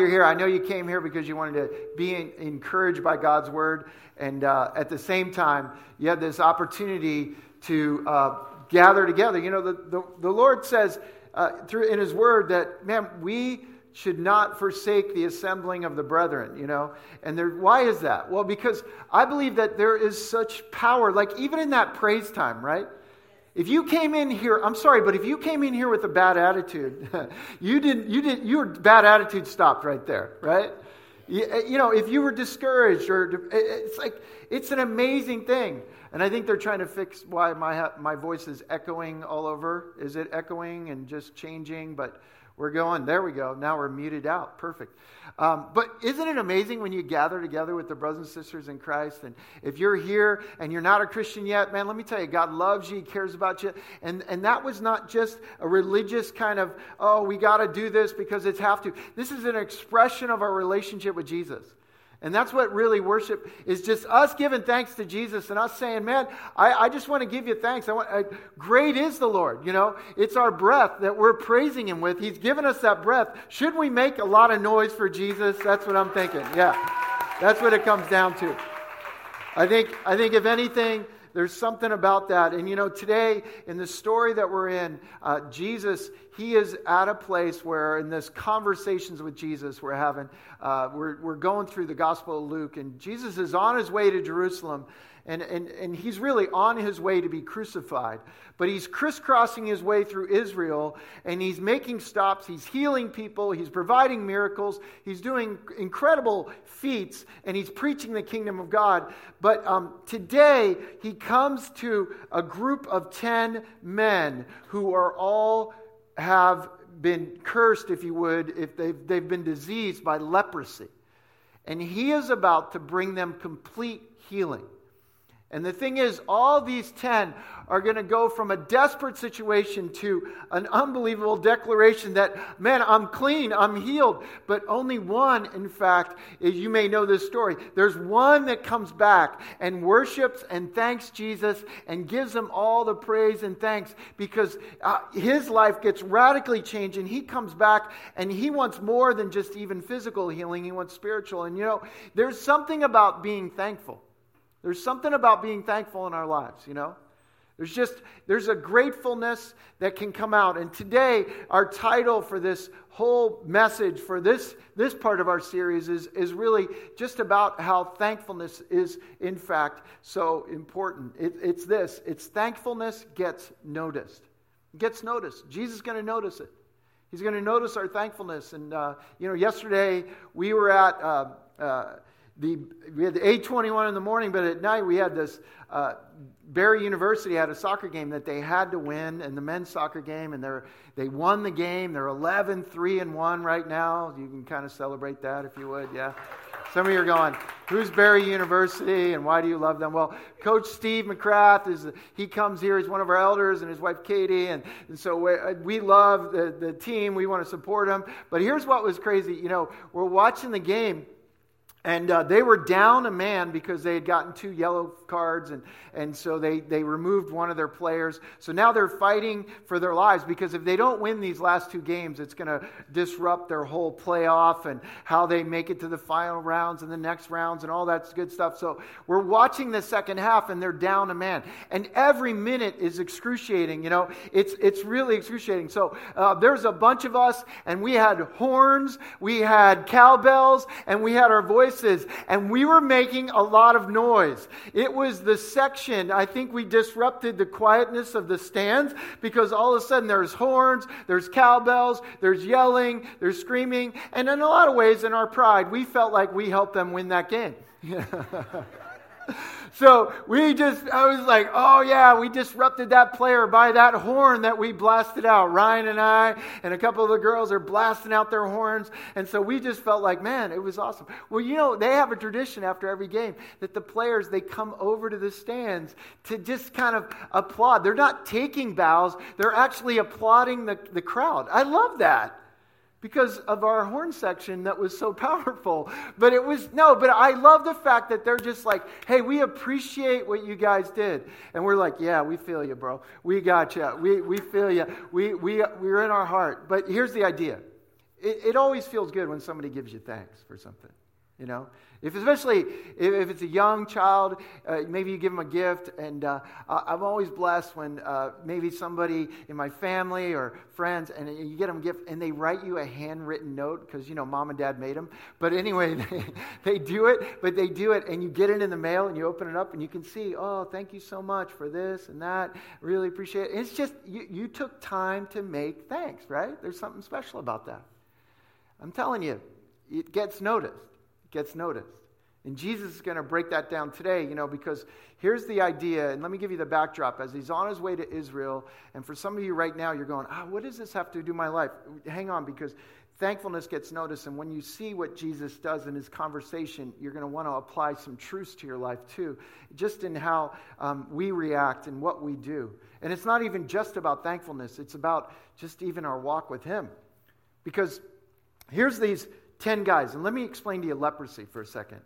you're here. I know you came here because you wanted to be in, encouraged by God's word. And uh, at the same time, you had this opportunity to uh, gather together. You know, the, the, the Lord says uh, through in His word that, man, we should not forsake the assembling of the brethren, you know? And there, why is that? Well, because I believe that there is such power, like even in that praise time, right? If you came in here, I'm sorry, but if you came in here with a bad attitude, you didn't, you didn't, your bad attitude stopped right there, right? You, eh, you know, if you were discouraged or eh, eh, it's like, it's an amazing thing. And I think they're trying to fix why my, my voice is echoing all over. Is it echoing and just changing? But we're going, there we go. Now we're muted out. Perfect. Um, but isn't it amazing when you gather together with the brothers and sisters in Christ? And if you're here and you're not a Christian yet, man, let me tell you, God loves you, He cares about you. And, and that was not just a religious kind of, oh, we got to do this because it's have to. This is an expression of our relationship with Jesus. And that's what really worship is just us giving thanks to Jesus and us saying, man, I, I just want to give you thanks. I want, I, great is the Lord. You know, it's our breath that we're praising Him with. He's given us that breath. Should we make a lot of noise for Jesus? That's what I'm thinking. Yeah, that's what it comes down to. I think, I think if anything, there's something about that. And you know, today, in the story that we're in, uh, Jesus, he is at a place where, in this conversations with Jesus we're having, uh, we're, we're going through the Gospel of Luke, and Jesus is on his way to Jerusalem. And, and, and he's really on his way to be crucified. But he's crisscrossing his way through Israel and he's making stops. He's healing people. He's providing miracles. He's doing incredible feats and he's preaching the kingdom of God. But um, today he comes to a group of 10 men who are all have been cursed, if you would, if they've, they've been diseased by leprosy. And he is about to bring them complete healing. And the thing is, all these 10 are going to go from a desperate situation to an unbelievable declaration that, man, I'm clean, I'm healed. But only one, in fact, is, you may know this story. There's one that comes back and worships and thanks Jesus and gives him all the praise and thanks because uh, his life gets radically changed and he comes back and he wants more than just even physical healing, he wants spiritual. And you know, there's something about being thankful. There's something about being thankful in our lives, you know? There's just there's a gratefulness that can come out. And today our title for this whole message for this this part of our series is is really just about how thankfulness is in fact so important. It, it's this. It's thankfulness gets noticed. Gets noticed. Jesus is going to notice it. He's going to notice our thankfulness. And uh, you know, yesterday we were at. Uh, uh, the, we had the 821 in the morning, but at night we had this. Uh, Barry University had a soccer game that they had to win, and the men's soccer game, and they're, they won the game. They're 11, 3 and 1 right now. You can kind of celebrate that if you would, yeah. Some of you are going, who's Barry University and why do you love them? Well, Coach Steve McCrath, is he comes here. He's one of our elders and his wife Katie. And, and so we, we love the, the team. We want to support them. But here's what was crazy. You know, we're watching the game and uh, they were down a man because they had gotten two yellow cards, and, and so they, they removed one of their players. So now they're fighting for their lives because if they don't win these last two games, it's going to disrupt their whole playoff and how they make it to the final rounds and the next rounds and all that good stuff. So we're watching the second half, and they're down a man. And every minute is excruciating, you know, it's, it's really excruciating. So uh, there's a bunch of us, and we had horns, we had cowbells, and we had our voices voices, and we were making a lot of noise. It was the section, I think we disrupted the quietness of the stands because all of a sudden there's horns, there's cowbells, there's yelling, there's screaming, and in a lot of ways, in our pride, we felt like we helped them win that game. so we just, I was like, oh yeah, we disrupted that player by that horn that we blasted out. Ryan and I and a couple of the girls are blasting out their horns. And so we just felt like, man, it was awesome. Well, you know, they have a tradition after every game that the players, they come over to the stands to just kind of applaud. They're not taking bows, they're actually applauding the, the crowd. I love that because of our horn section that was so powerful. But it was, no, but I love the fact that they're just like, hey, we appreciate what you guys did. And we're like, yeah, we feel you, bro. We got you. We, we feel you. We, we, we're in our heart. But here's the idea it, it always feels good when somebody gives you thanks for something you know if especially if, it's a young child uh, maybe you give them a gift. And uh, i'm always blessed when uh, maybe somebody in my family or friends and you get them a gift and they write you a handwritten note because you know mom and dad made them but anyway they, they do it but they do it and you get it in the mail and you open it up and you can see oh thank you so much for this and that. Really appreciate it. It's just you, you took time to make thanks right? There's something special about that. I'm telling you it gets noticed gets noticed. And Jesus is going to break that down today, you know, because here's the idea, and let me give you the backdrop. As he's on his way to Israel, and for some of you right now, you're going, ah, what does this have to do with my life? Hang on, because thankfulness gets noticed, and when you see what Jesus does in his conversation, you're going to want to apply some truths to your life too, just in how um, we react and what we do. And it's not even just about thankfulness, it's about just even our walk with him. Because here's these 10 guys. And let me explain to you leprosy for a second.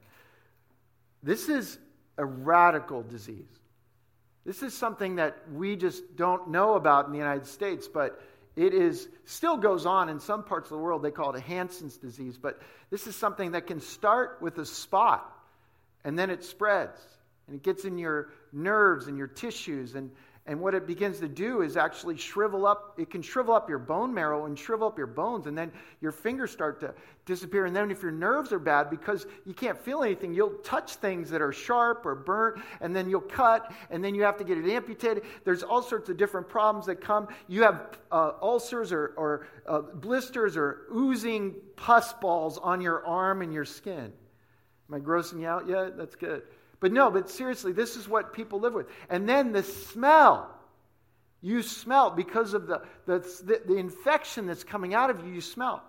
This is a radical disease. This is something that we just don't know about in the United States, but it is still goes on in some parts of the world. They call it a Hansen's disease, but this is something that can start with a spot and then it spreads and it gets in your nerves and your tissues and and what it begins to do is actually shrivel up, it can shrivel up your bone marrow and shrivel up your bones, and then your fingers start to disappear. And then if your nerves are bad, because you can't feel anything, you'll touch things that are sharp or burnt, and then you'll cut, and then you have to get it amputated. There's all sorts of different problems that come. You have uh, ulcers or, or uh, blisters or oozing pus balls on your arm and your skin. Am I grossing you out yet? That's good. But no, but seriously, this is what people live with. And then the smell. You smell because of the, the, the, infection that's coming out of you, you smell.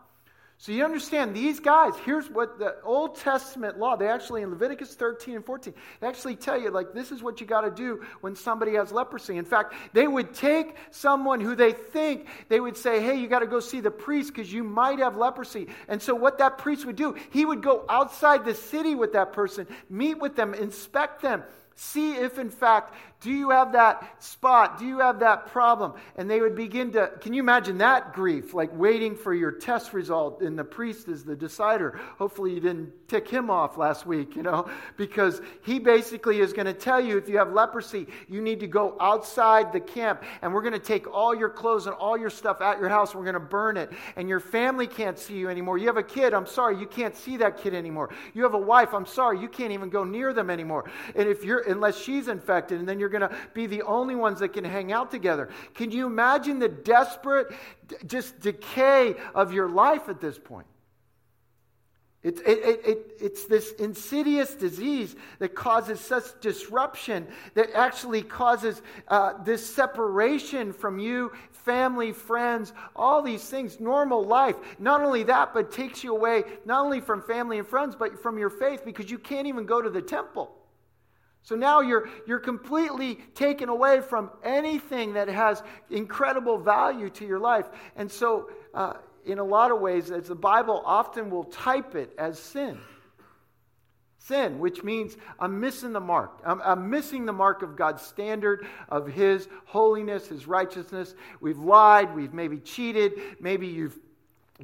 So you understand these guys, here's what the Old Testament law, they actually in Leviticus 13 and 14, they actually tell you, like, this is what you got to do when somebody has leprosy. In fact, they would take someone who they think, they would say, hey, you got to go see the priest because you might have leprosy. And so what that priest would do, he would go outside the city with that person, meet with them, inspect them, See if, in fact, do you have that spot? Do you have that problem? And they would begin to, can you imagine that grief, like waiting for your test result, and the priest is the decider. Hopefully, you didn't tick him off last week, you know, because he basically is going to tell you if you have leprosy, you need to go outside the camp, and we're going to take all your clothes and all your stuff at your house, we're going to burn it, and your family can't see you anymore. You have a kid, I'm sorry, you can't see that kid anymore. You have a wife, I'm sorry, you can't even go near them anymore. And if you're unless she's infected, and then you're going to be the only ones that can hang out together. Can you imagine the desperate, just decay of your life at this point? It, it, it, it's this insidious disease that causes such disruption that actually causes uh, this separation from you, family, friends, all these things, normal life. Not only that, but takes you away not only from family and friends, but from your faith because you can't even go to the temple. So now you're, you're completely taken away from anything that has incredible value to your life. And so, uh, in a lot of ways, as the Bible often will type it as sin. Sin, which means I'm missing the mark. I'm, I'm, missing the mark of God's standard, of His holiness, His righteousness. We've lied, we've maybe cheated, maybe you've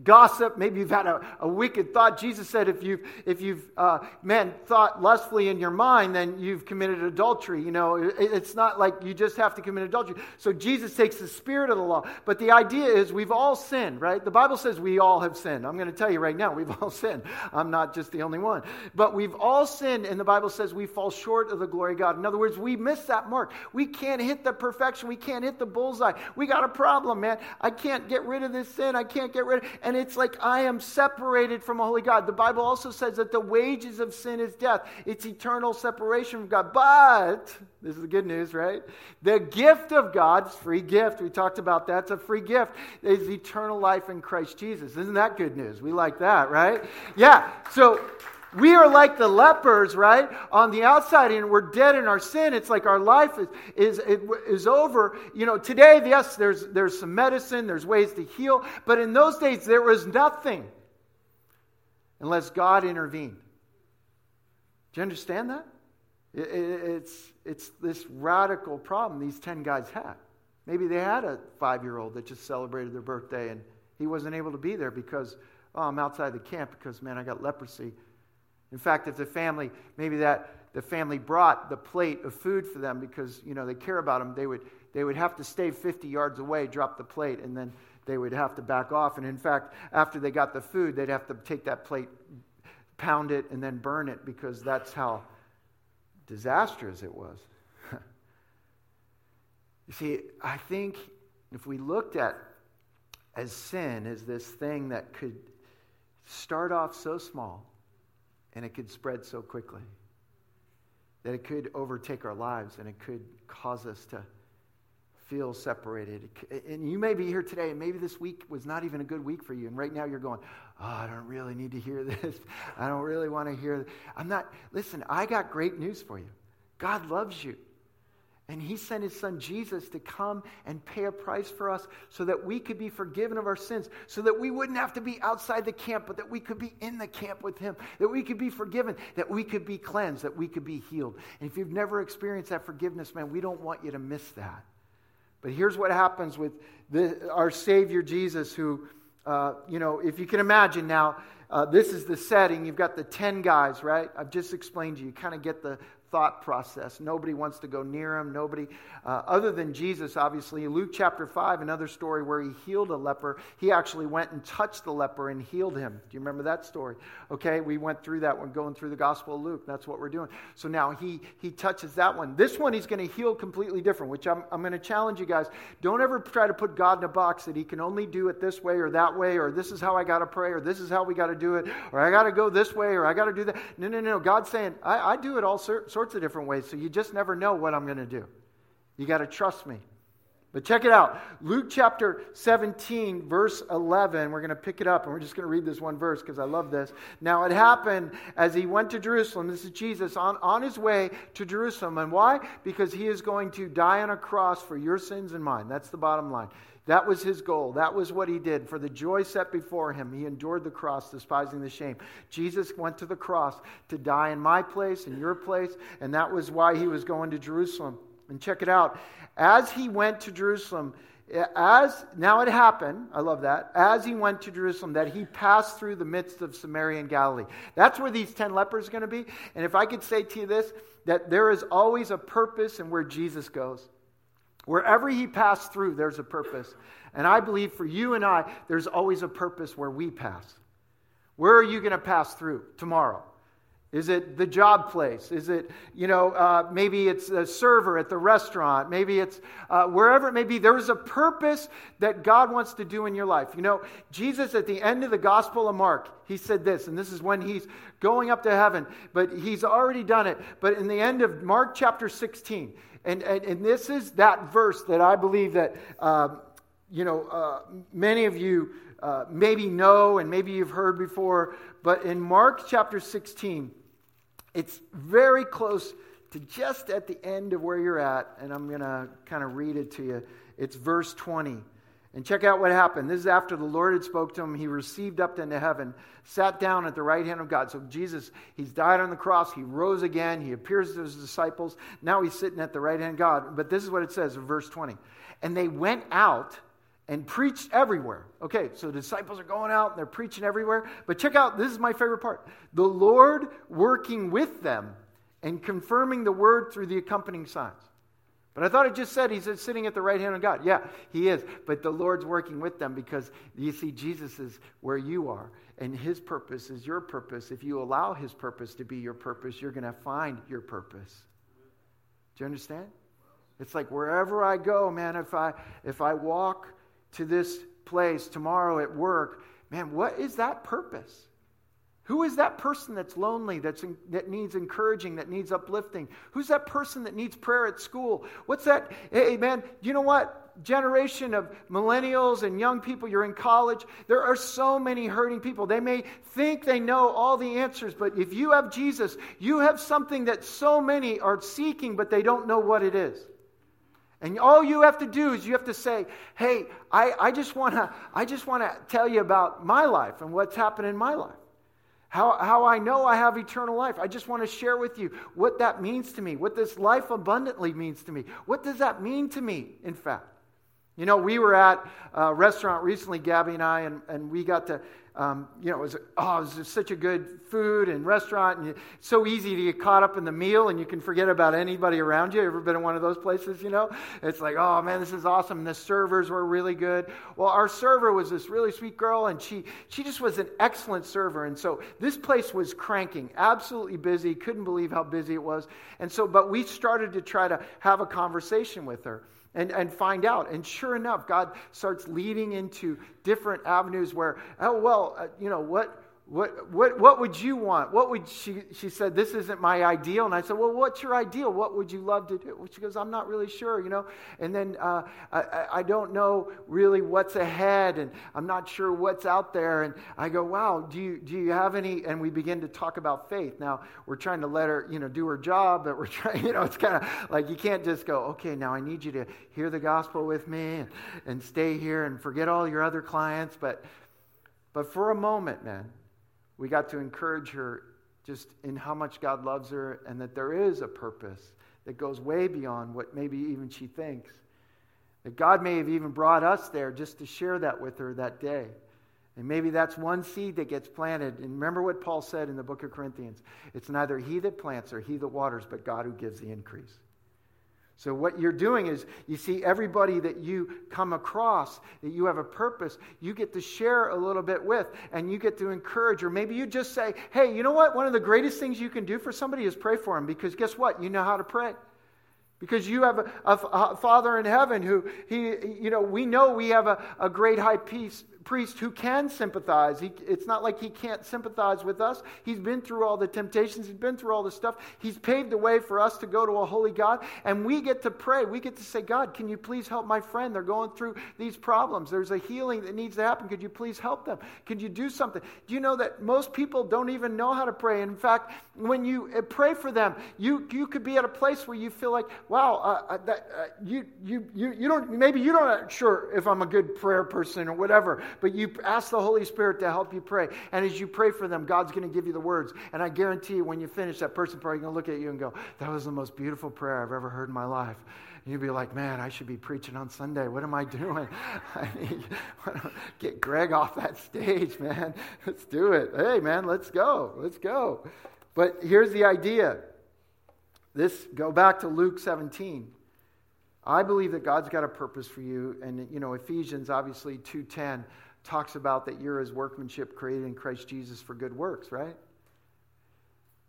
gossip. Maybe you've had a, a wicked thought. Jesus said if you've if you've uh, man thought lustfully in your mind then you've committed adultery. You know it, it's not like you just have to commit adultery. So jesus takes the spirit of the law. But the idea is we've all sinned right? The bible says we all have sinned. I'm going to tell you right now we've all sinned. I'm not just the only one. But we've all sinned and the bible says we fall short of the glory of god. In other words we miss that mark. We can't hit the perfection. We can't hit the bullseye. We got a problem man. I can't get rid of this sin. I can't get rid of and it's like I am separated from a holy God. The Bible also says that the wages of sin is death, it's eternal separation from God. But, this is the good news, right? The gift of God's free gift, we talked about that, it's a free gift, is eternal life in Christ Jesus. Isn't that good news? We like that, right? Yeah, so we are like the lepers, right? On the outside, and we're dead in our sin. It's like our life is, is, is over. You know, today, yes, there's, there's some medicine, there's ways to heal, but in those days, there was nothing unless God intervened. Do you understand that? It, it, it's, it's this radical problem these 10 guys had. Maybe they had a five year old that just celebrated their birthday and he wasn't able to be there because oh, I'm outside the camp because, man, I got leprosy. In fact, if the family, maybe that the family brought the plate of food for them because, you know, they care about them, they would, they would have to stay 50 yards away, drop the plate, and then they would have to back off. And in fact, after they got the food, they'd have to take that plate, pound it, and then burn it because that's how disastrous it was. you see, I think if we looked at as sin as this thing that could start off so small and it could spread so quickly that it could overtake our lives and it could cause us to feel separated. And you may be here today, and maybe this week was not even a good week for you. And right now you're going, Oh, I don't really need to hear this. I don't really want to hear. This. I'm not, listen, I got great news for you. God loves you. And he sent his son Jesus to come and pay a price for us so that we could be forgiven of our sins, so that we wouldn't have to be outside the camp, but that we could be in the camp with him, that we could be forgiven, that we could be cleansed, that we could be healed. And if you've never experienced that forgiveness, man, we don't want you to miss that. But here's what happens with the, our Savior Jesus, who, uh, you know, if you can imagine now, uh, this is the setting. You've got the 10 guys, right? I've just explained to you. You kind of get the thought process. Nobody wants to go near him. Nobody, uh, other than Jesus, obviously. Luke chapter 5, another story where he healed a leper. He actually went and touched the leper and healed him. Do you remember that story? Okay, we went through that one, going through the Gospel of Luke. That's what we're doing. So now he, he touches that one. This one he's going to heal completely different, which I'm, I'm going to challenge you guys. Don't ever try to put God in a box that he can only do it this way or that way, or this is how I got to pray, or this is how we got to do it, or I got to go this way, or I got to do that. No, no, no. God's saying, I, I do it all sorts sorts of different ways. So you just never know what I'm going to do. You got to trust me. But check it out. Luke chapter 17, verse 11. We're going to pick it up and we're just going to read this one verse because I love this. Now, it happened as he went to Jerusalem. This is Jesus on, on his way to Jerusalem. And why? Because he is going to die on a cross for your sins and mine. That's the bottom line. That was his goal. That was what he did. For the joy set before him, he endured the cross, despising the shame. Jesus went to the cross to die in my place, in your place, and that was why he was going to Jerusalem. And check it out. As he went to Jerusalem, as now it happened, I love that, as he went to Jerusalem, that he passed through the midst of Samaria and Galilee. That's where these 10 lepers are going to be. And if I could say to you this, that there is always a purpose in where Jesus goes. Wherever he passed through, there's a purpose. And I believe for you and I, there's always a purpose where we pass. Where are you going to pass through tomorrow? Is it the job place? Is it, you know, uh, maybe it's a server at the restaurant? Maybe it's uh, wherever it may be. There is a purpose that God wants to do in your life. You know, Jesus at the end of the Gospel of Mark, he said this, and this is when he's going up to heaven, but he's already done it. But in the end of Mark chapter 16, and, and, and this is that verse that I believe that, uh, you know, uh, many of you uh, maybe know and maybe you've heard before. But in Mark chapter 16, it's very close to just at the end of where you're at. And I'm going to kind of read it to you. It's verse 20. And check out what happened. This is after the Lord had spoke to him. He received up into heaven, sat down at the right hand of God. So Jesus, he's died on the cross. He rose again. He appears to his disciples. Now he's sitting at the right hand of God. But this is what it says in verse 20. And they went out and preached everywhere. Okay, so the disciples are going out and they're preaching everywhere. But check out, this is my favorite part. The Lord working with them and confirming the word through the accompanying signs. But I thought it just said he's sitting at the right hand of God. Yeah, he is. But the Lord's working with them because you see, Jesus is where you are, and his purpose is your purpose. If you allow his purpose to be your purpose, you're going to find your purpose. Do you understand? It's like wherever I go, man, if I if I walk to this place tomorrow at work, man, what is that purpose? Who is that person that's lonely, that's in, that needs encouraging, that needs uplifting? Who's that person that needs prayer at school? What's that? Hey, man, you know what? Generation of millennials and young people, you're in college. There are so many hurting people. They may think they know all the answers, but if you have Jesus, you have something that so many are seeking, but they don't know what it is. And all you have to do is you have to say, hey, I, I just want to I just want to tell you about my life and what's happened in my life. How, how I know I have eternal life. I just want to share with you what that means to me, what this life abundantly means to me. What does that mean to me, in fact? You know, we were at a restaurant recently, Gabby and I, and, and we got to um, you know, it was, oh, it was such a good food and restaurant, and it's so easy to get caught up in the meal, and you can forget about anybody around you. Ever been in one of those places? You know, it's like, oh man, this is awesome. And the servers were really good. Well, our server was this really sweet girl, and she she just was an excellent server, and so this place was cranking, absolutely busy. Couldn't believe how busy it was, and so, but we started to try to have a conversation with her and, and find out. And sure enough, God starts leading into different avenues where, oh, well, uh, you know, what, what, what, what would you want? What would she, she said, this isn't my ideal. And I said, well, what's your ideal? What would you love to do? She goes, I'm not really sure, you know. And then uh, I, I don't know really what's ahead and I'm not sure what's out there. And I go, wow, do you, do you have any? And we begin to talk about faith. Now we're trying to let her, you know, do her job, but we're trying, you know, it's kind of like you can't just go, okay, now I need you to hear the gospel with me and, and stay here and forget all your other clients. But, but for a moment, man, we got to encourage her just in how much God loves her and that there is a purpose that goes way beyond what maybe even she thinks. That God may have even brought us there just to share that with her that day. And maybe that's one seed that gets planted. And remember what Paul said in the book of Corinthians it's neither he that plants or he that waters, but God who gives the increase. So, what you're doing is you see everybody that you come across, that you have a purpose, you get to share a little bit with, and you get to encourage. Or maybe you just say, hey, you know what? One of the greatest things you can do for somebody is pray for them because guess what? You know how to pray. Because you have a, a, a Father in heaven who, he, you know, we know we have a, a great high peace, priest who can sympathize. He, it's not like he can't sympathize with us. He's been through all the temptations, he's been through all the stuff. He's paved the way for us to go to a holy God. And we get to pray. We get to say, God, can you please help my friend? They're going through these problems. There's a healing that needs to happen. Could you please help them? Could you do something? Do you know that most people don't even know how to pray? In fact, when you uh, pray for them, you, you could be at a place where you feel like, wow, uh, uh, that, uh, you, you, you, you don't, maybe you don't sure if I'm a good prayer person or whatever, but you ask the Holy Spirit to help you pray. And as you pray for them, God's going to give you the words. And I guarantee you, when you finish, that person probably going to look at you and go, That was the most beautiful prayer I've ever heard in my life. You'd be like, Man, I should be preaching on Sunday. What am I doing? I need, get Greg off that stage, man. Let's do it. Hey, man, let's go. Let's go. But here's the idea. This go back to Luke 17. I believe that God's got a purpose for you and you know Ephesians obviously 2:10 talks about that you're his workmanship created in Christ Jesus for good works, right?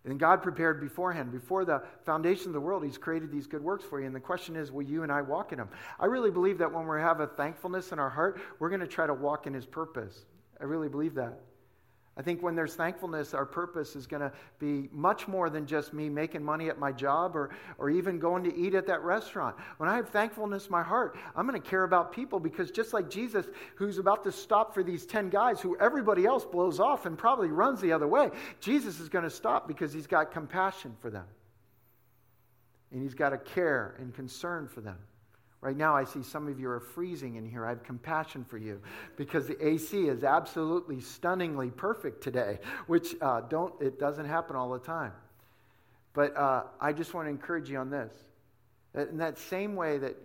And God prepared beforehand, before the foundation of the world, He's created these good works for you. And the question is, will you and I walk in them? I really believe that when we have a thankfulness in our heart, we're going to try to walk in His purpose. I really believe that. I think when there's thankfulness, our purpose is going to be much more than just me making money at my job or, or even going to eat at that restaurant. When I have thankfulness in my heart, I'm going to care about people because just like Jesus, who's about to stop for these 10 guys who everybody else blows off and probably runs the other way, Jesus is going to stop because he's got compassion for them. And he's got a care and concern for them. Right now, I see some of you are freezing in here. I have compassion for you because the AC is absolutely stunningly perfect today, which uh, don't, it doesn't happen all the time. But uh, I just want to encourage you on this. That in that same way that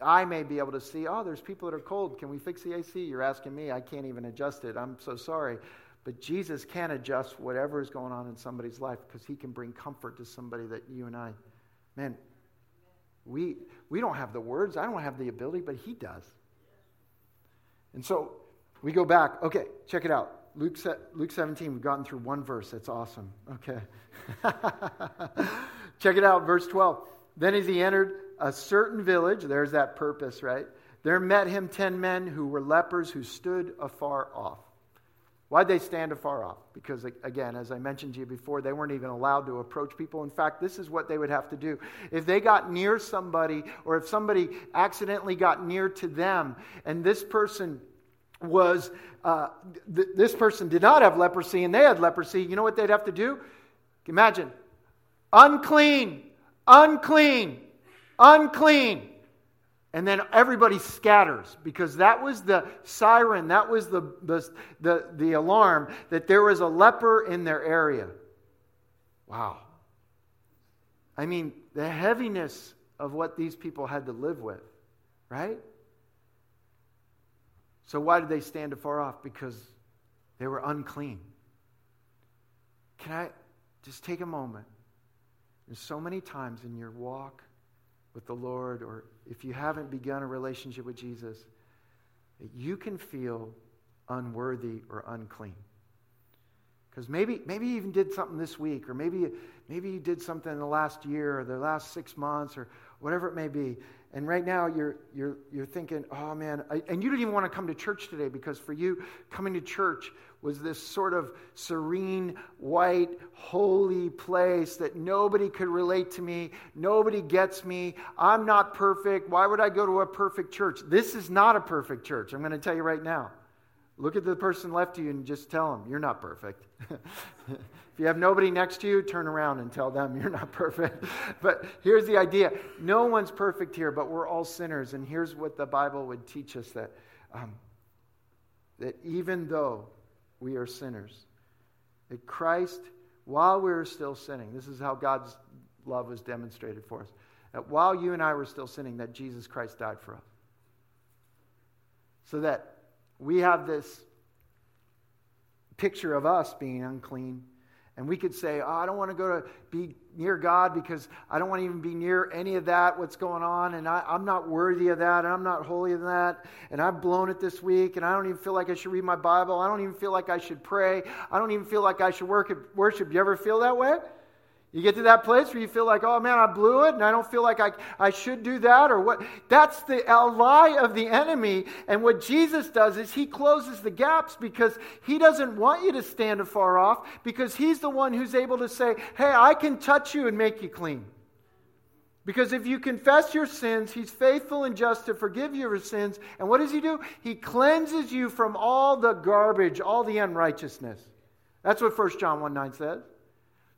I may be able to see, oh, there's people that are cold. Can we fix the AC? You're asking me. I can't even adjust it. I'm so sorry. But Jesus can adjust whatever is going on in somebody's life because he can bring comfort to somebody that you and I, man, we, we don't have the words. I don't have the ability, but he does. And so we go back. Okay, check it out. Luke, Luke 17, we've gotten through one verse. That's awesome. Okay. check it out, verse 12. Then as he entered a certain village, there's that purpose, right? There met him ten men who were lepers who stood afar off. Why'd they stand afar off? Because, again, as I mentioned to you before, they weren't even allowed to approach people. In fact, this is what they would have to do. If they got near somebody, or if somebody accidentally got near to them, and this person was, uh, th- this person did not have leprosy and they had leprosy, you know what they'd have to do? Imagine unclean, unclean, unclean. And then everybody scatters because that was the siren, that was the, the, the, the, alarm that there was a leper in their area. Wow. I mean, the heaviness of what these people had to live with, right? So why did they stand afar off? Because they were unclean. Can I just take a moment? There's so many times in your walk with the Lord, or if you haven't begun a relationship with Jesus, you can feel unworthy or unclean. Because maybe, maybe you even did something this week, or maybe, maybe you did something in the last year or the last six months, or whatever it may be. And right now you're, you're, you're thinking, oh man, I, and you didn't even want to come to church today because for you, coming to church was this sort of serene, white, holy place that nobody could relate to me. Nobody gets me. I'm not perfect. Why would I go to a perfect church? This is not a perfect church. I'm going to tell you right now. Look at the person left to you and just tell them, you're not perfect. if you have nobody next to you, turn around and tell them you're not perfect. but here's the idea no one's perfect here, but we're all sinners. And here's what the Bible would teach us that, um, that even though we are sinners, that Christ, while we were still sinning, this is how God's love was demonstrated for us, that while you and I were still sinning, that Jesus Christ died for us. So that we have this picture of us being unclean. And we could say, oh, I don't want to go to be near God because I don't want to even be near any of that, what's going on, and I, am not worthy of that, and I'm not holy of that, and I've blown it this week, and I don't even feel like I should read my Bible. I don't even feel like I should pray. I don't even feel like I should work, worship. You ever feel that way? You get to that place where you feel like, oh man, I blew it and I don't feel like I, I should do that or what. That's the lie of the enemy. And what Jesus does is he closes the gaps because he doesn't want you to stand afar off because he's the one who's able to say, hey, I can touch you and make you clean. Because if you confess your sins, he's faithful and just to forgive your sins. And what does he do? He cleanses you from all the garbage, all the unrighteousness. That's what 1 John 1 9 says.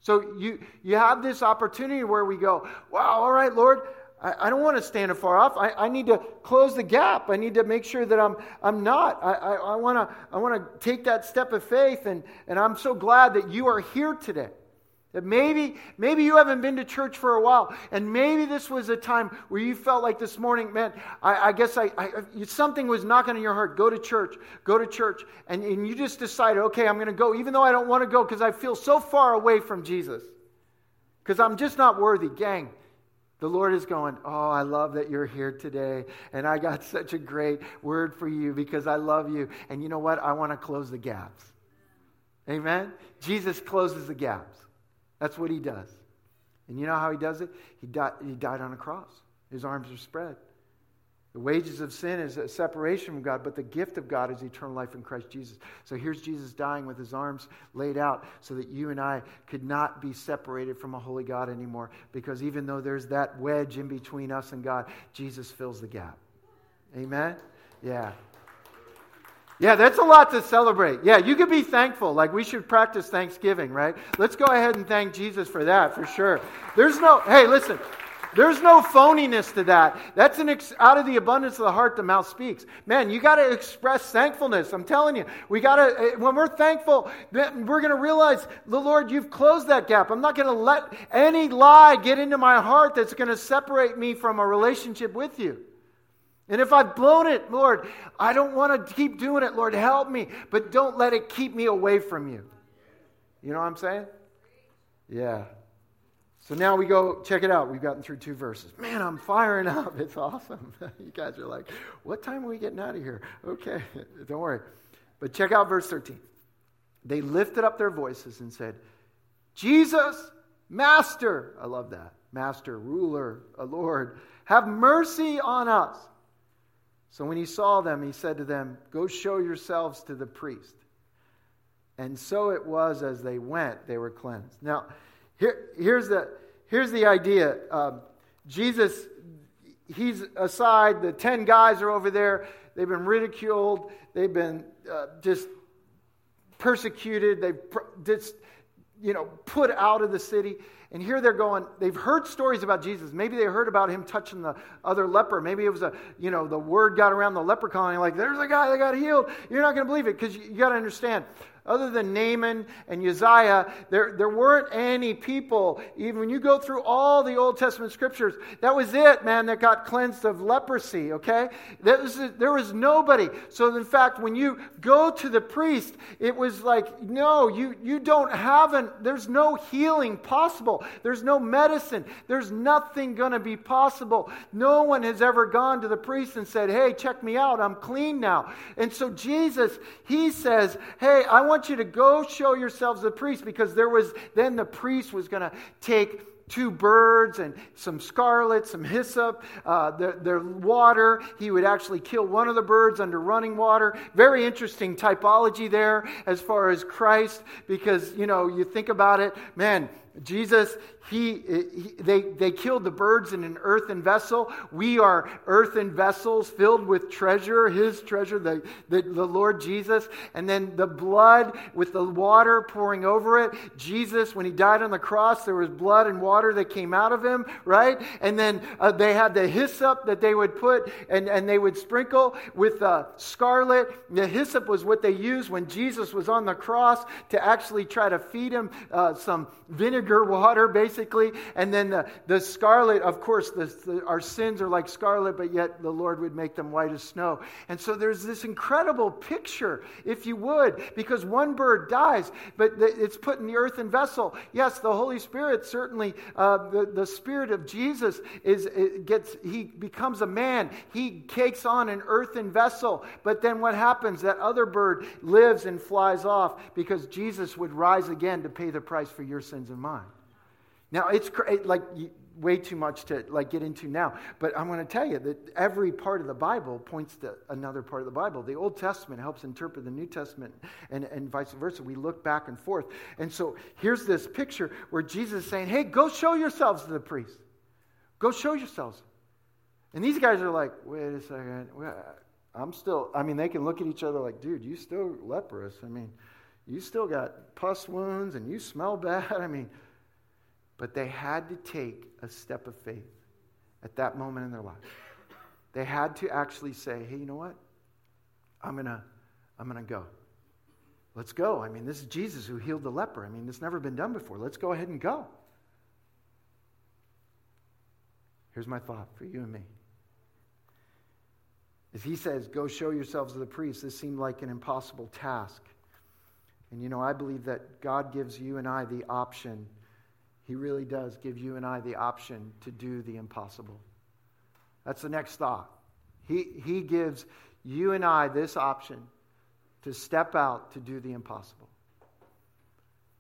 So you, you have this opportunity where we go, wow, all right, Lord, I, I don't want to stand afar off. I, I need to close the gap. I need to make sure that I'm, I'm not. I, I, I want to I wanna take that step of faith, and, and I'm so glad that you are here today. That maybe, maybe you haven't been to church for a while, and maybe this was a time where you felt like this morning, man, I, I guess I, I, something was knocking on your heart. Go to church, go to church. And, and you just decided, okay, I'm going to go, even though I don't want to go because I feel so far away from Jesus. Because I'm just not worthy. Gang, the Lord is going, Oh, I love that you're here today. And I got such a great word for you because I love you. And you know what? I want to close the gaps. Amen? Jesus closes the gaps. That's what he does. And you know how he does it? He died, he died on a cross. His arms are spread. The wages of sin is a separation from God, but the gift of God is eternal life in Christ Jesus. So here's Jesus dying with his arms laid out so that you and I could not be separated from a holy God anymore. Because even though there's that wedge in between us and God, Jesus fills the gap. Amen? Yeah. Yeah, that's a lot to celebrate. Yeah, you could be thankful. Like we should practice Thanksgiving, right? Let's go ahead and thank Jesus for that, for sure. There's no, hey, listen, there's no phoniness to that. That's an ex- out of the abundance of the heart, the mouth speaks. Man, you got to express thankfulness. I'm telling you, we got to. Eh, when we're thankful, we're going to realize, the Lord, you've closed that gap. I'm not going to let any lie get into my heart that's going to separate me from a relationship with you. And if I've blown it, Lord, I don't want to keep doing it. Lord, help me. But don't let it keep me away from you. You know what I'm saying? Yeah. So now we go, check it out. We've gotten through two verses. Man, I'm firing up. It's awesome. you guys are like, what time are we getting out of here? Okay, don't worry. But check out verse 13. They lifted up their voices and said, Jesus, Master, I love that. Master, ruler, a Lord, have mercy on us. So when he saw them, he said to them, Go show yourselves to the priest. And so it was as they went, they were cleansed. Now, here, here's, the, here's the idea um, Jesus, he's aside, the 10 guys are over there. They've been ridiculed, they've been uh, just persecuted, they've just, you know, put out of the city. And here they're going, they've heard stories about Jesus. Maybe they heard about him touching the other leper. Maybe it was a, you know, the word got around the leper colony, like, there's a guy that got healed. You're not going to believe it because you, you got to understand. Other than Naaman and Uzziah, there, there weren't any people, even when you go through all the Old Testament scriptures, that was it, man, that got cleansed of leprosy, okay? There was, there was nobody. So, in fact, when you go to the priest, it was like, no, you, you don't have an, there's no healing possible. There's no medicine. There's nothing going to be possible. No one has ever gone to the priest and said, hey, check me out. I'm clean now. And so Jesus, he says, hey, I want you to go show yourselves the priest because there was, then the priest was going to take two birds and some scarlet, some hyssop, uh, the, the water. He would actually kill one of the birds under running water. Very interesting typology there as far as Christ, because, you know, you think about it, man, Jesus, he, he, they, they killed the birds in an earthen vessel. We are earthen vessels filled with treasure, his treasure, the, the, the Lord Jesus. And then the blood with the water pouring over it. Jesus, when he died on the cross, there was blood and water that came out of him, right? And then uh, they had the hyssop that they would put and, and they would sprinkle with uh, scarlet. The hyssop was what they used when Jesus was on the cross to actually try to feed him uh, some vinegar water, basically. And then the, the scarlet, of course, the, the, our sins are like scarlet, but yet the Lord would make them white as snow. And so there's this incredible picture, if you would, because one bird dies, but it's put in the earthen vessel. Yes, the Holy Spirit certainly, uh, the, the Spirit of Jesus is gets he becomes a man. He takes on an earthen vessel. But then what happens? That other bird lives and flies off because Jesus would rise again to pay the price for your sins and mine. Now, it's like way too much to like get into now, but I'm going to tell you that every part of the Bible points to another part of the Bible. The Old Testament helps interpret the New Testament and, and vice versa. We look back and forth. And so here's this picture where Jesus is saying, Hey, go show yourselves to the priest. Go show yourselves. And these guys are like, Wait a second. I'm still, I mean, they can look at each other like, Dude, you still leprous. I mean, you still got pus wounds and you smell bad. I mean, but they had to take a step of faith at that moment in their life. They had to actually say, hey, you know what? I'm going to I'm going to go. Let's go. I mean, this is Jesus who healed the leper. I mean, it's never been done before. Let's go ahead and go. Here's my thought for you and me. As he says, Go show yourselves to the priest, this seemed like an impossible task. And you know, I believe that God gives you and I the option he really does give you and I the option to do the impossible. That's the next thought. He, he gives you and I this option to step out to do the impossible.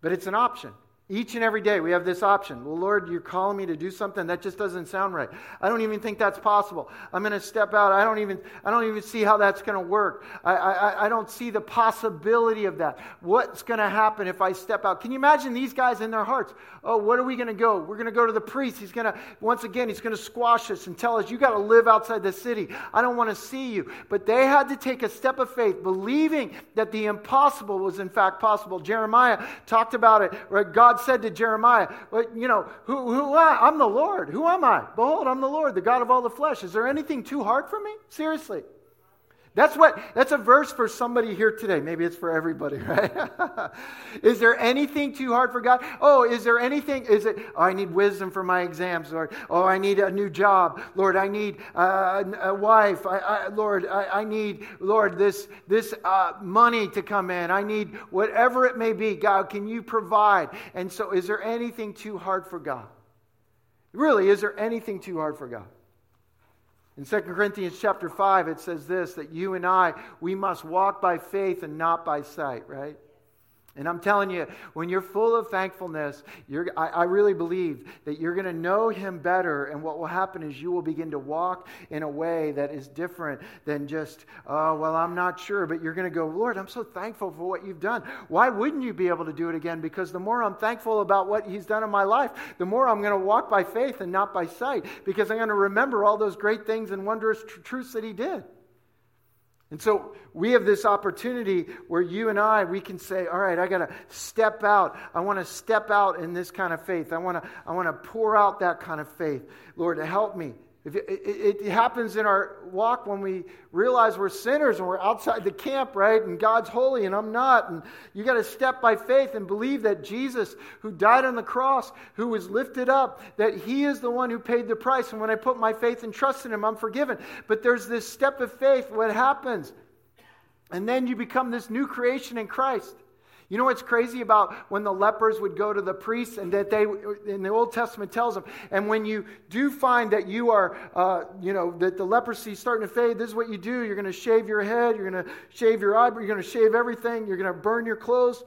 But it's an option. Each and every day we have this option. Well, Lord, you're calling me to do something that just doesn't sound right. I don't even think that's possible. I'm going to step out. I don't even, I don't even see how that's going to work. I, I, I don't see the possibility of that. What's going to happen if I step out? Can you imagine these guys in their hearts? Oh, what are we going to go? We're going to go to the priest. He's going to, once again, he's going to squash us and tell us, you got to live outside the city. I don't want to see you. But they had to take a step of faith, believing that the impossible was in fact possible. Jeremiah talked about it. God said to Jeremiah, well, You know, who, who I? I'm the Lord. Who am I? Behold, I'm the Lord, the God of all the flesh. Is there anything too hard for me? Seriously. That's what that's a verse for somebody here today. Maybe it's for everybody, right? is there anything too hard for God? Oh, is there anything? Is it? Oh, I need wisdom for my exams, Lord. Oh, I need a new job, Lord. I need uh, a wife, I, I, Lord. I, I, need, Lord, this this uh, money to come in. I need whatever it may be. God, can you provide? And so, is there anything too hard for God? Really, is there anything too hard for God? In 2 Corinthians chapter 5, it says this that you and I, we must walk by faith and not by sight, right? And I'm telling you, when you're full of thankfulness, I, I, really believe that you're going to know Him better. And what will happen is you will begin to walk in a way that is different than just, oh, well, I'm not sure. But you're going to go, Lord, I'm so thankful for what you've done. Why wouldn't you be able to do it again? Because the more I'm thankful about what He's done in my life, the more I'm going to walk by faith and not by sight. Because I'm going to remember all those great things and wondrous tr- truths that He did. And so we have this opportunity where you and I, we can say, all right, I got to step out. I want to step out in this kind of faith. I want to, I want to pour out that kind of faith. Lord, to help me. If it, it, it, happens in our walk when we realize we're sinners and we're outside the camp, right? And God's holy and I'm not. And you got to step by faith and believe that Jesus, who died on the cross, who was lifted up, that He is the one who paid the price. And when I put my faith and trust in Him, I'm forgiven. But there's this step of faith. What happens? And then you become this new creation in Christ. You know what's crazy about when the lepers would go to the priests and that they, in the Old Testament tells them, and when you do find that you are, uh, you know, that the leprosy is starting to fade, this is what you do. You're going to shave your head, you're going to shave your eyebrow, you're going to shave everything, you're going to burn your clothes.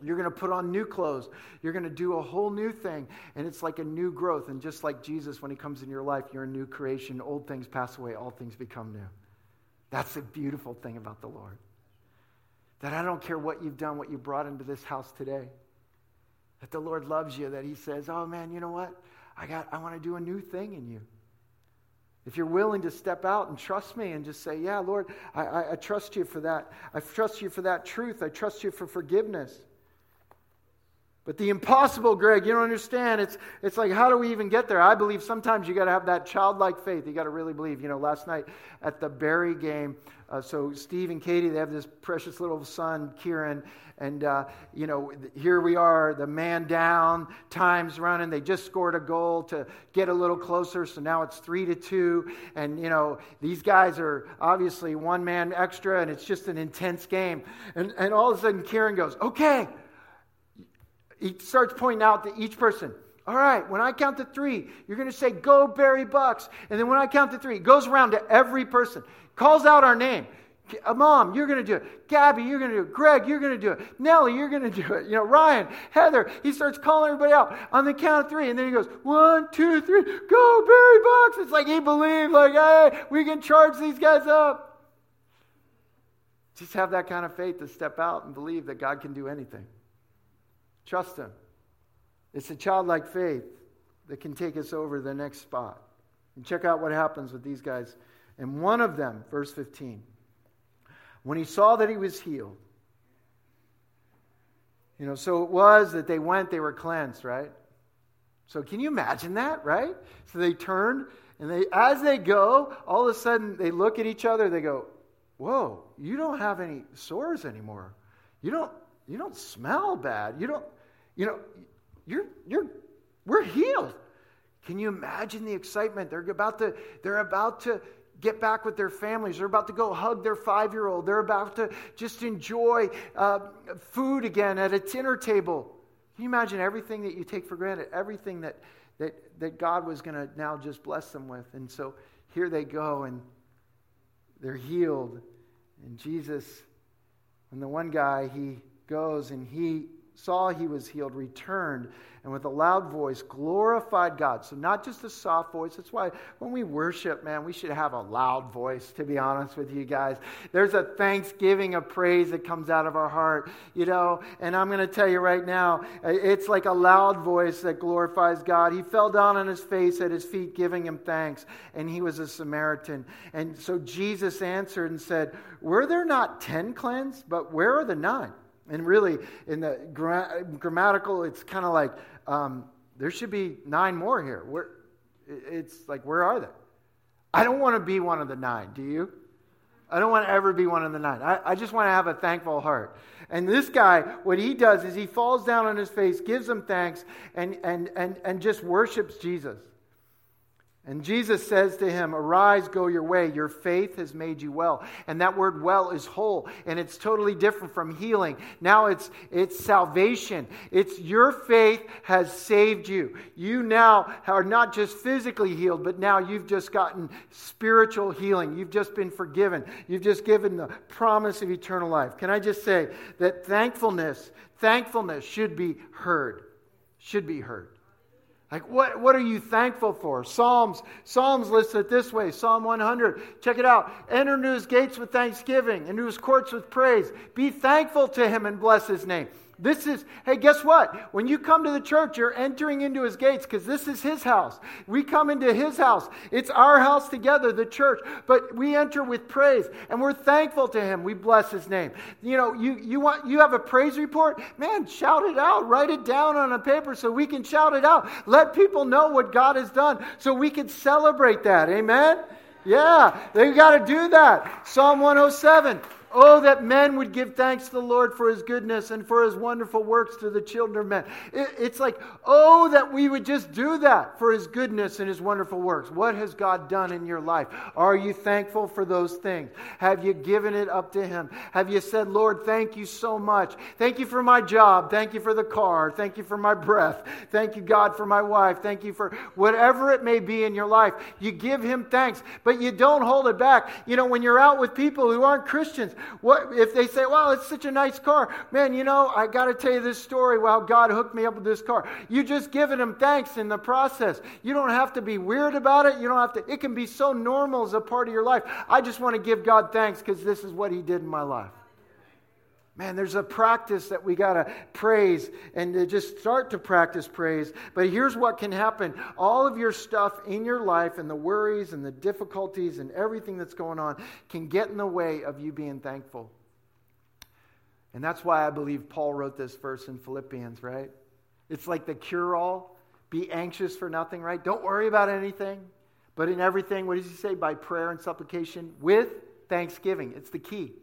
You're going to put on new clothes. You're going to do a whole new thing. And it's like a new growth. And just like Jesus, when he comes in your life, you're a new creation. Old things pass away, all things become new. That's the beautiful thing about the Lord. That I don't care what you've done, what you brought into this house today. That the Lord loves you, that He says, Oh man, you know what? I got I want to do a new thing in you. If you're willing to step out and trust me and just say, Yeah, Lord, I, I, I trust you for that. I trust you for that truth. I trust you for forgiveness. But the impossible, Greg, you don't understand. It's, it's like, how do we even get there? I believe sometimes you got to have that childlike faith. You got to really believe. You know, last night at the Barry game, uh, so Steve and Katie, they have this precious little son, Kieran, and uh, you know, here we are, the man down, time's running. They just scored a goal to get a little closer, so now it's three to two. And you know, these guys are obviously one man extra, and it's just an intense game. And and all of a sudden, Kieran goes, "Okay." He starts pointing out to each person. All right, when I count to three, you're going to say, Go Barry Bucks. And then when I count to three, it goes around to every person, calls out our name. Mom, you're going to do it. Gabby, you're going to do it. Greg, you're going to do it. Nellie, you're going to do it. You know, Ryan, Heather. He starts calling everybody out on the count of three. And then he goes, one, two, three, go, Barry Bucks. It's like he believed, like, hey, we can charge these guys up. Just have that kind of faith to step out and believe that God can do anything. Trust Him. It's a childlike faith that can take us over the next spot. And check out what happens with these guys. And one of them, verse 15, when he saw that he was healed, you know, so it was that they went, they were cleansed, right? So can you imagine that, right? So they turned, and they, as they go, all of a sudden they look at each other, they go, Whoa, you don't have any sores anymore. You don't, you don't smell bad. You don't, you know, you're, you're, we're healed. Can you imagine the excitement? They're about to, they're about to get back with their families. They're about to go hug their five year old. They're about to just enjoy uh, food again at a dinner table. Can you imagine everything that you take for granted? Everything that, that, that God was going to now just bless them with. And so here they go and they're healed. And Jesus, and the one guy, he goes and he saw he was healed, returned, and with a loud voice glorified God. So, not just a soft voice. That's why when we worship, man, we should have a loud voice, to be honest with you guys. There's a thanksgiving, a praise that comes out of our heart, you know. And I'm going to tell you right now, it's like a loud voice that glorifies God. He fell down on his face at his feet, giving him thanks, and he was a Samaritan. And so Jesus answered and said, Were there not ten cleansed? But where are the nine? And really, in the gra- grammatical, it's kind of like um, there should be nine more here. Where, it's like, where are they? I don't want to be one of the nine. Do you? I don't want to ever be one of the nine. I, I just want to have a thankful heart. And this guy, what he does is he falls down on his face, gives them thanks, and, and, and, and just worships Jesus. And Jesus says to him, Arise, go your way. Your faith has made you well. And that word well is whole. And it's totally different from healing. Now it's, it's salvation. It's your faith has saved you. You now are not just physically healed, but now you've just gotten spiritual healing. You've just been forgiven. You've just given the promise of eternal life. Can I just say that thankfulness, thankfulness should be heard. Should be heard. Like, what, what are you thankful for? Psalms, Psalms lists it this way Psalm 100. Check it out. Enter into his gates with thanksgiving, into his courts with praise. Be thankful to him and bless his name. This is, hey, guess what? When you come to the church, you're entering into his gates because this is his house. We come into his house. It's our house together, the church. But we enter with praise and we're thankful to him. We bless his name. You know, you, you want you have a praise report? Man, shout it out. Write it down on a paper so we can shout it out. Let people know what God has done so we can celebrate that. Amen? Yeah, they got to do that. Psalm 107. Oh, that men would give thanks to the Lord for his goodness and for his wonderful works to the children of men. It, it's like, oh, that we would just do that for his goodness and his wonderful works. What has God done in your life? Are you thankful for those things? Have you given it up to him? Have you said, Lord, thank you so much? Thank you for my job. Thank you for the car. Thank you for my breath. Thank you, God, for my wife. Thank you for whatever it may be in your life. You give him thanks, but you don't hold it back. You know, when you're out with people who aren't Christians, what if they say, "Well, it's such a nice car, man"? You know, I got to tell you this story. Well, God hooked me up with this car. You just giving Him thanks in the process. You don't have to be weird about it. You don't have to. It can be so normal as a part of your life. I just want to give God thanks because this is what He did in my life. Man, there's a practice that we got to praise and to just start to practice praise. But here's what can happen all of your stuff in your life and the worries and the difficulties and everything that's going on can get in the way of you being thankful. And that's why I believe Paul wrote this verse in Philippians, right? It's like the cure all. Be anxious for nothing, right? Don't worry about anything. But in everything, what does he say? By prayer and supplication with thanksgiving. It's the key.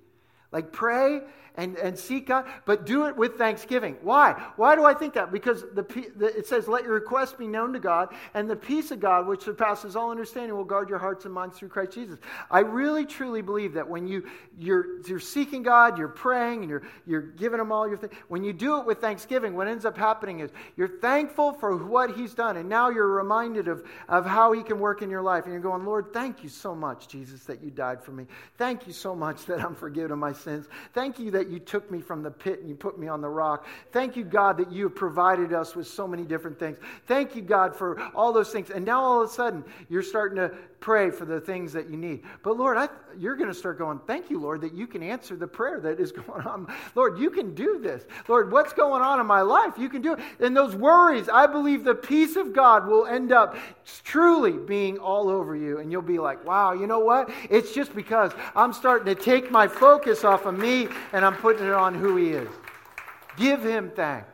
Like pray and, and seek God, but do it with thanksgiving. Why? Why do I think that? Because the, the, it says, let your requests be known to God, and the peace of God, which surpasses all understanding, will guard your hearts and minds through Christ Jesus. I really, truly believe that when you, you're, you're seeking God, you're praying, and you're, you're giving Him all your things, when you do it with thanksgiving, what ends up happening is you're thankful for what He's done, and now you're reminded of, of how He can work in your life. And you're going, Lord, thank you so much, Jesus, that you died for me. Thank you so much that I'm forgiven of my sins. Thank you that you took me from the pit and you put me on the rock. Thank you, God, that you have provided us with so many different things. Thank you, God, for all those things. And now all of a sudden, you're starting to pray for the things that you need. But Lord, I, you're going to start going, Thank you, Lord, that you can answer the prayer that is going on. Lord, you can do this. Lord, what's going on in my life? You can do it. And those worries, I believe the peace of God will end up truly being all over you. And you'll be like, Wow, you know what? It's just because I'm starting to take my focus off of me and I'm putting it on who He is. Give Him thanks.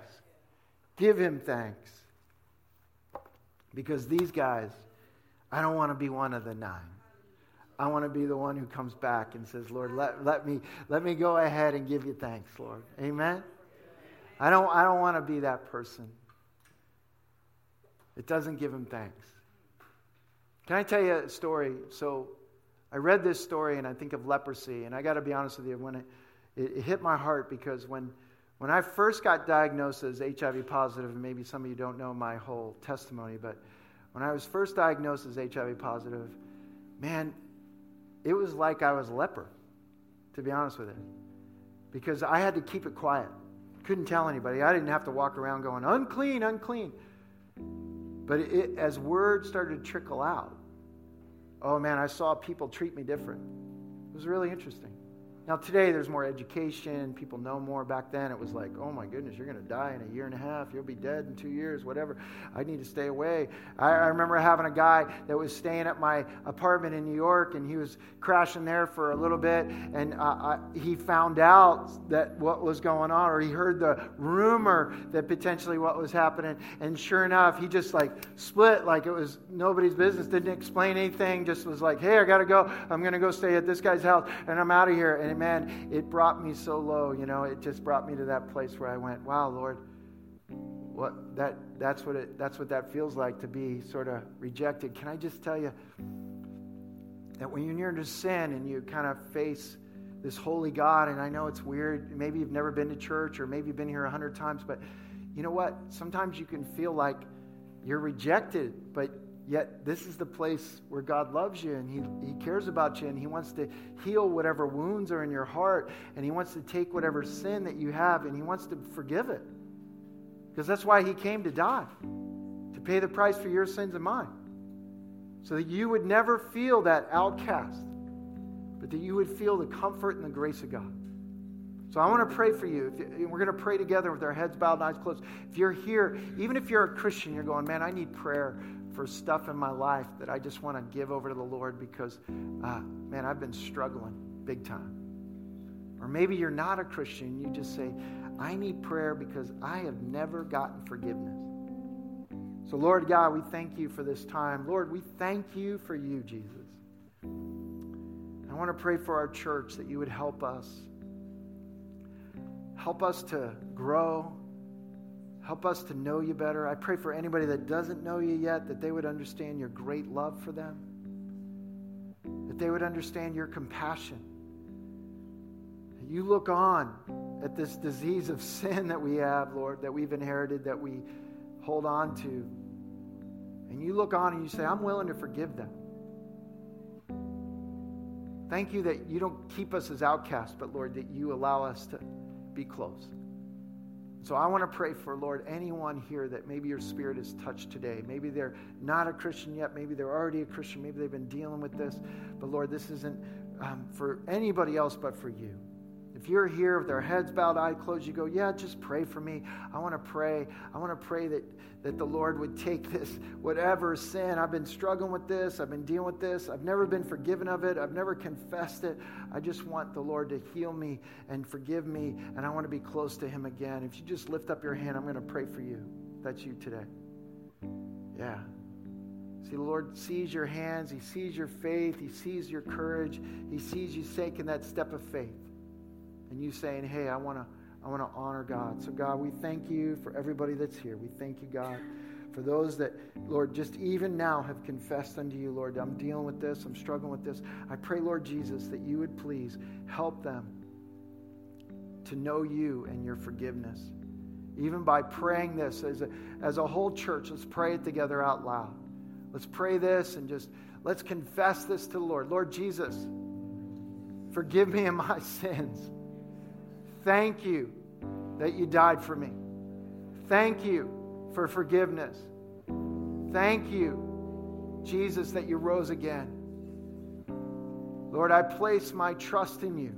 Give Him thanks. Because these guys, I don't want to be one of the nine. I want to be the one who comes back and says, Lord, let, let, me, let me go ahead and give you thanks, Lord. Amen? I don't, I don't want to be that person. It doesn't give him thanks. Can I tell you a story? So I read this story and I think of leprosy, and I got to be honest with you, when it, it, it hit my heart because when, when I first got diagnosed as HIV positive, and maybe some of you don't know my whole testimony, but when I was first diagnosed as HIV positive, man, it was like I was a leper, to be honest with you. Because I had to keep it quiet. Couldn't tell anybody. I didn't have to walk around going, unclean, unclean. But it, as word started to trickle out, oh man, I saw people treat me different. It was really interesting. Now, today there's more education. People know more. Back then it was like, oh my goodness, you're going to die in a year and a half. You'll be dead in two years, whatever. I need to stay away. I, I remember having a guy that was staying at my apartment in New York and he was crashing there for a little bit. And uh, I, he found out that what was going on, or he heard the rumor that potentially what was happening. And sure enough, he just like split like it was nobody's business, didn't explain anything, just was like, hey, I got to go. I'm going to go stay at this guy's house and I'm out of here. And man, it brought me so low, you know, it just brought me to that place where I went, wow, Lord, what that that's what it that's what that feels like to be sort of rejected. Can I just tell you that when you're near to sin and you kind of face this holy God, and I know it's weird, maybe you've never been to church or maybe you've been here a hundred times, but you know what? Sometimes you can feel like you're rejected, but Yet, this is the place where God loves you and he, he cares about you and He wants to heal whatever wounds are in your heart and He wants to take whatever sin that you have and He wants to forgive it. Because that's why He came to die, to pay the price for your sins and mine. So that you would never feel that outcast, but that you would feel the comfort and the grace of God. So I want to pray for you. we're going to pray together with our heads bowed and eyes closed. If you're here, even if you're a Christian, you're going, man, I need prayer for stuff in my life that I just want to give over to the Lord because, uh, man, I've been struggling big time. Or maybe you're not a Christian. You just say, I need prayer because I have never gotten forgiveness. So, Lord God, we thank you for this time. Lord, we thank you for you, Jesus. I want to pray for our church that you would help us. Help us to grow. Help us to know you better. I pray for anybody that doesn't know you yet that they would understand your great love for them, that they would understand your compassion. You look on at this disease of sin that we have, Lord, that we've inherited, that we hold on to. And you look on and you say, I'm willing to forgive them. Thank you that you don't keep us as outcasts, but Lord, that you allow us to be close. So I want to pray for, Lord, anyone here that maybe your spirit is touched today. Maybe they're not a Christian yet. Maybe they're already a Christian. Maybe they've been dealing with this. But Lord, this isn't um, for anybody else but for you. If you're here with their heads bowed, eyes closed, you go, Yeah, just pray for me. I want to pray. I want to pray that, that the Lord would take this, whatever sin. I've been struggling with this. I've been dealing with this. I've never been forgiven of it. I've never confessed it. I just want the Lord to heal me and forgive me, and I want to be close to Him again. If you just lift up your hand, I'm going to pray for you. That's you today. Yeah. See, the Lord sees your hands. He sees your faith. He sees your courage. He sees you taking that step of faith and you saying, hey, I want to I want to honor God. So, God, we thank you for everybody that's here. We thank you, God, for those that, Lord, just even now have confessed unto you, Lord, I'm dealing with this, I'm struggling with this. I pray, Lord Jesus, that you would please help them to know you and your forgiveness. Even by praying this as a, as a whole church, let's pray it together out loud. Let's pray this and just let's confess this to the Lord. Lord Jesus, forgive me of my sins. Thank you that you died for me. Thank you for forgiveness. Thank you, Jesus, that you rose again. Lord, I place my trust in you.